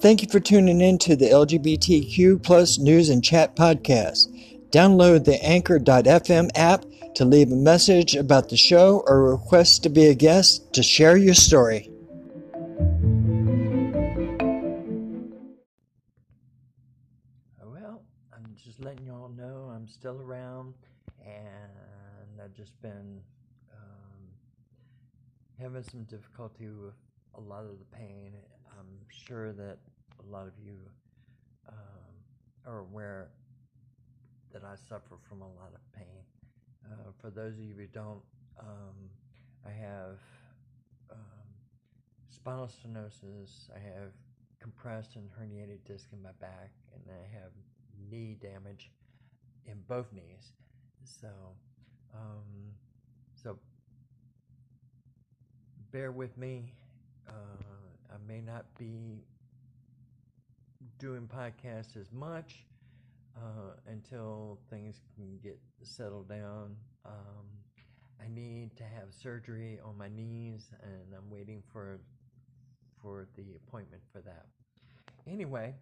Thank you for tuning in to the LGBTQ plus news and chat podcast. Download the anchor.fm app to leave a message about the show or request to be a guest to share your story. Well, I'm just letting y'all know I'm still around and I've just been um, having some difficulty with a lot of the pain. I'm sure that a lot of you um, are aware that I suffer from a lot of pain. Uh, for those of you who don't, um, I have um, spinal stenosis, I have compressed and herniated disc in my back, and I have knee damage in both knees. So, um, so bear with me. Uh, I may not be doing podcasts as much uh, until things can get settled down. Um, I need to have surgery on my knees, and I'm waiting for for the appointment for that. Anyway,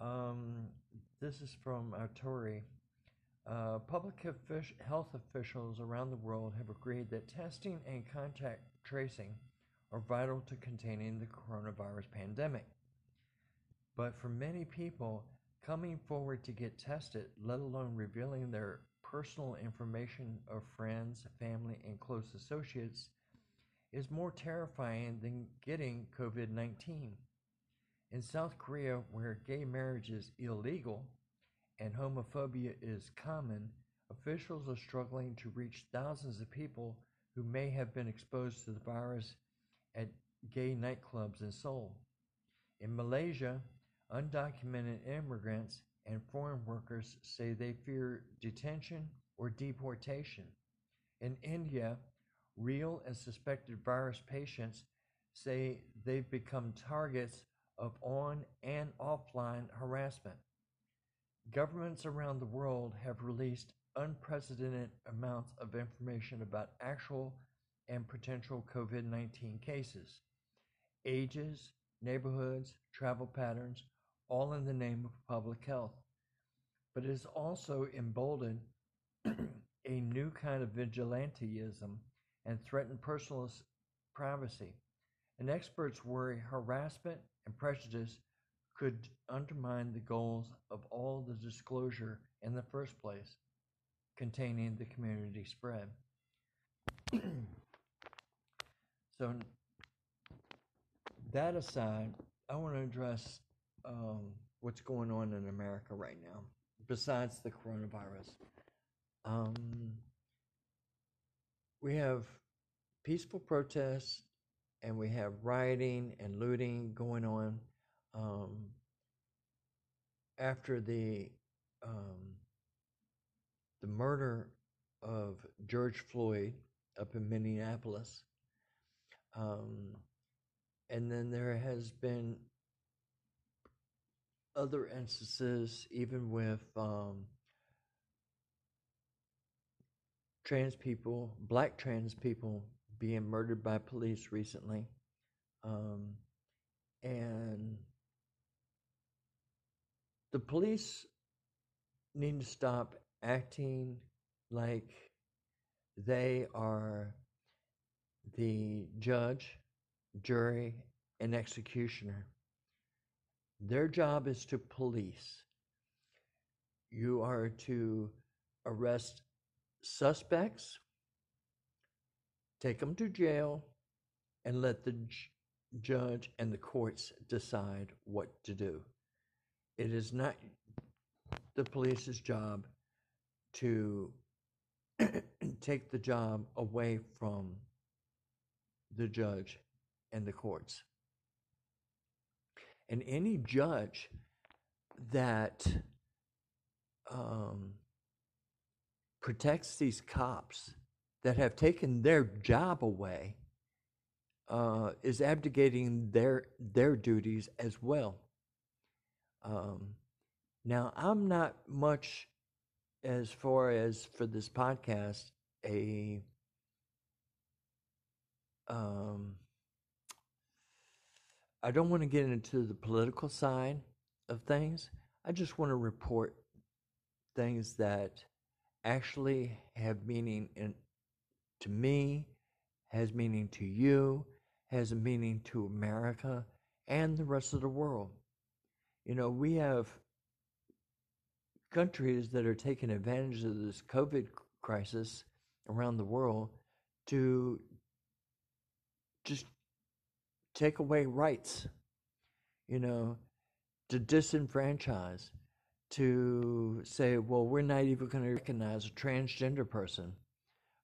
um, this is from Autori. Uh, public health officials around the world have agreed that testing and contact tracing are vital to containing the coronavirus pandemic. But for many people, coming forward to get tested, let alone revealing their personal information of friends, family, and close associates, is more terrifying than getting COVID 19. In South Korea, where gay marriage is illegal and homophobia is common, officials are struggling to reach thousands of people who may have been exposed to the virus at gay nightclubs in Seoul. In Malaysia, Undocumented immigrants and foreign workers say they fear detention or deportation. In India, real and suspected virus patients say they've become targets of on and offline harassment. Governments around the world have released unprecedented amounts of information about actual and potential COVID 19 cases, ages, neighborhoods, travel patterns, all in the name of public health. But it has also emboldened a new kind of vigilantism and threatened personal privacy. And experts worry harassment and prejudice could undermine the goals of all the disclosure in the first place, containing the community spread. so, that aside, I want to address um, what's going on in America right now, besides the coronavirus. Um, we have peaceful protests and we have rioting and looting going on um, after the um, the murder of George Floyd up in Minneapolis. Um, and then there has been other instances, even with um, trans people, black trans people being murdered by police recently. Um, and the police need to stop acting like they are the judge, jury, and executioner. Their job is to police. You are to arrest suspects, take them to jail, and let the j- judge and the courts decide what to do. It is not the police's job to take the job away from the judge and the courts. And any judge that um, protects these cops that have taken their job away uh, is abdicating their their duties as well. Um, now, I'm not much as far as for this podcast a um, I don't want to get into the political side of things. I just want to report things that actually have meaning in, to me, has meaning to you, has meaning to America and the rest of the world. You know, we have countries that are taking advantage of this COVID crisis around the world to just take away rights, you know, to disenfranchise, to say, well, we're not even going to recognize a transgender person.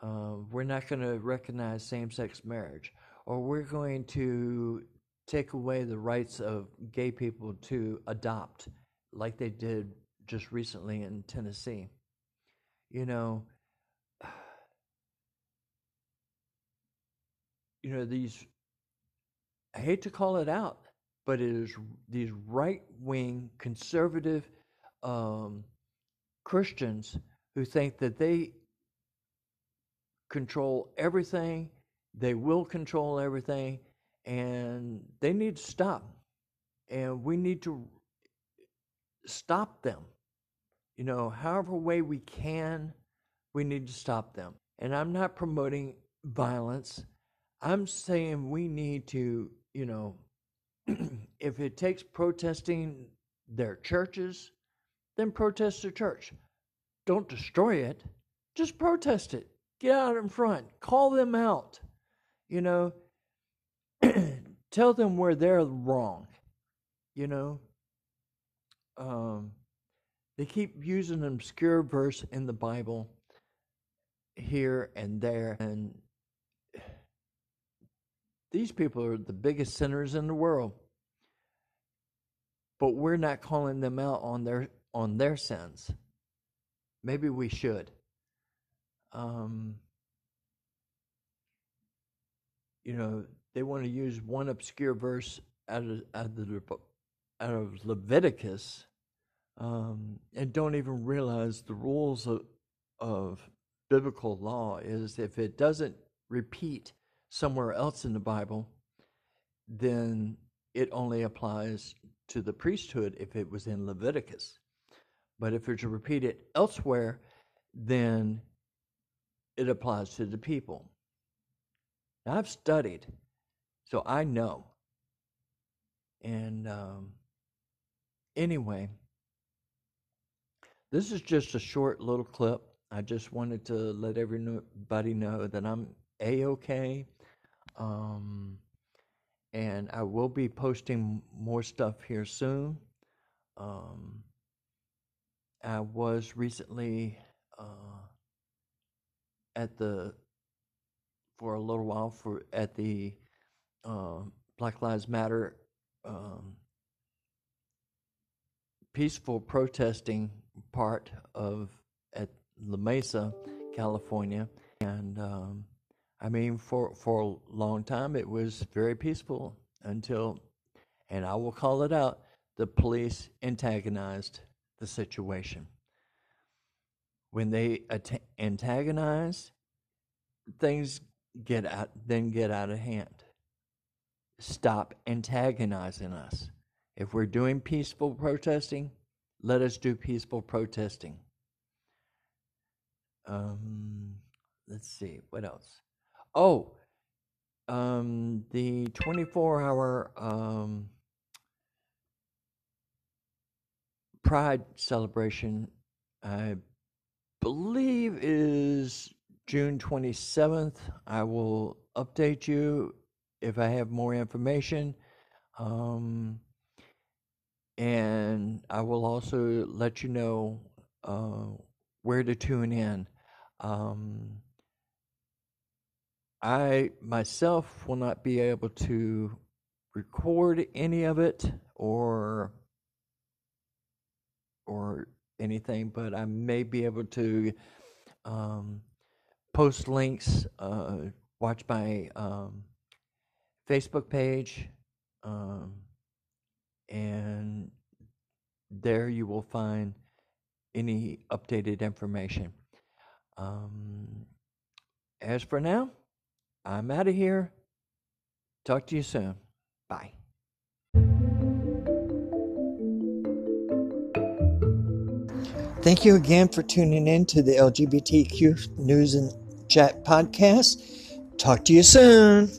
Uh, we're not going to recognize same sex marriage. Or we're going to take away the rights of gay people to adopt, like they did just recently in Tennessee. You know, you know these I hate to call it out, but it is these right wing conservative um, Christians who think that they control everything, they will control everything, and they need to stop. And we need to stop them. You know, however way we can, we need to stop them. And I'm not promoting violence. I'm saying we need to, you know, if it takes protesting their churches, then protest the church. Don't destroy it, just protest it. Get out in front, call them out. You know, tell them where they're wrong. You know, um, they keep using an obscure verse in the Bible here and there, and these people are the biggest sinners in the world. But we're not calling them out on their on their sins. Maybe we should. Um, you know, they want to use one obscure verse out of, out of, the, out of Leviticus um, and don't even realize the rules of, of biblical law is if it doesn't repeat somewhere else in the Bible, then it only applies to the priesthood if it was in Leviticus. But if it's repeated elsewhere, then it applies to the people. Now, I've studied, so I know. And um, anyway, this is just a short little clip. I just wanted to let everybody know that I'm a okay. Um, and I will be posting more stuff here soon. Um, I was recently uh, at the for a little while for at the uh, Black Lives Matter um, peaceful protesting part of at La Mesa, California, and um, I mean for for a long time it was very peaceful until, and I will call it out, the police antagonized the situation. When they at- antagonize, things get out then get out of hand. Stop antagonizing us. If we're doing peaceful protesting, let us do peaceful protesting. Um, let's see, what else? Oh, um, the 24 hour um, Pride celebration, I believe, is June 27th. I will update you if I have more information. Um, and I will also let you know uh, where to tune in. Um, I myself will not be able to record any of it or or anything, but I may be able to um, post links, uh, watch my um, Facebook page. Um, and there you will find any updated information. Um, as for now, I'm out of here. Talk to you soon. Bye. Thank you again for tuning in to the LGBTQ News and Chat podcast. Talk to you soon.